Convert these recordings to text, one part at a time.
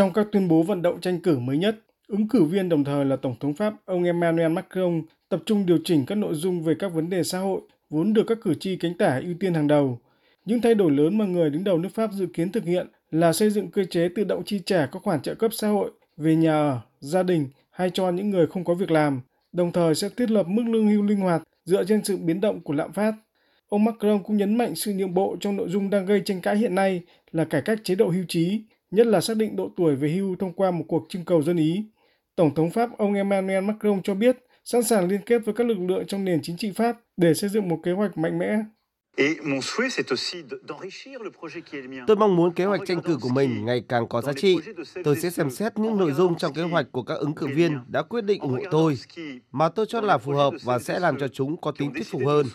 Trong các tuyên bố vận động tranh cử mới nhất, ứng cử viên đồng thời là Tổng thống Pháp ông Emmanuel Macron tập trung điều chỉnh các nội dung về các vấn đề xã hội vốn được các cử tri cánh tả ưu tiên hàng đầu. Những thay đổi lớn mà người đứng đầu nước Pháp dự kiến thực hiện là xây dựng cơ chế tự động chi trả các khoản trợ cấp xã hội về nhà ở, gia đình hay cho những người không có việc làm, đồng thời sẽ thiết lập mức lương hưu linh hoạt dựa trên sự biến động của lạm phát. Ông Macron cũng nhấn mạnh sự nhượng bộ trong nội dung đang gây tranh cãi hiện nay là cải cách chế độ hưu trí, nhất là xác định độ tuổi về hưu thông qua một cuộc trưng cầu dân ý. Tổng thống Pháp ông Emmanuel Macron cho biết sẵn sàng liên kết với các lực lượng trong nền chính trị Pháp để xây dựng một kế hoạch mạnh mẽ. Tôi mong muốn kế hoạch tranh cử của mình ngày càng có giá trị. Tôi sẽ xem xét những nội dung trong kế hoạch của các ứng cử viên đã quyết định ủng hộ tôi, mà tôi cho là phù hợp và sẽ làm cho chúng có tính thuyết phục hơn.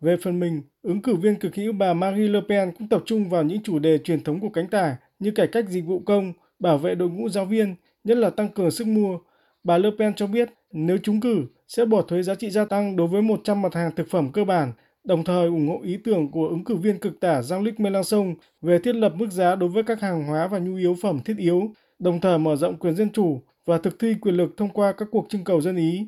Về phần mình, ứng cử viên cực hữu bà Marie Le Pen cũng tập trung vào những chủ đề truyền thống của cánh tả như cải cách dịch vụ công, bảo vệ đội ngũ giáo viên, nhất là tăng cường sức mua. Bà Le Pen cho biết nếu trúng cử sẽ bỏ thuế giá trị gia tăng đối với 100 mặt hàng thực phẩm cơ bản, đồng thời ủng hộ ý tưởng của ứng cử viên cực tả Jean-Luc Mélenchon về thiết lập mức giá đối với các hàng hóa và nhu yếu phẩm thiết yếu, đồng thời mở rộng quyền dân chủ và thực thi quyền lực thông qua các cuộc trưng cầu dân ý.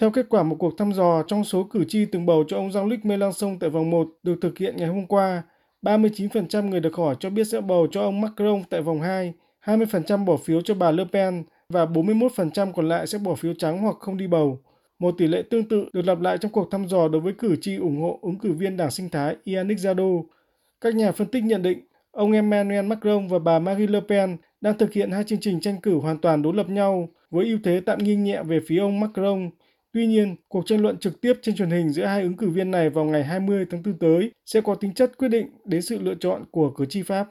Theo kết quả một cuộc thăm dò trong số cử tri từng bầu cho ông Jean-Luc Mélenchon tại vòng 1 được thực hiện ngày hôm qua, 39% người được hỏi cho biết sẽ bầu cho ông Macron tại vòng 2, 20% bỏ phiếu cho bà Le Pen và 41% còn lại sẽ bỏ phiếu trắng hoặc không đi bầu. Một tỷ lệ tương tự được lặp lại trong cuộc thăm dò đối với cử tri ủng hộ ứng cử viên đảng sinh thái Yannick Jadot. Các nhà phân tích nhận định ông Emmanuel Macron và bà Marie Le Pen đang thực hiện hai chương trình tranh cử hoàn toàn đối lập nhau với ưu thế tạm nghiêng nhẹ về phía ông Macron Tuy nhiên, cuộc tranh luận trực tiếp trên truyền hình giữa hai ứng cử viên này vào ngày 20 tháng 4 tới sẽ có tính chất quyết định đến sự lựa chọn của cử tri Pháp.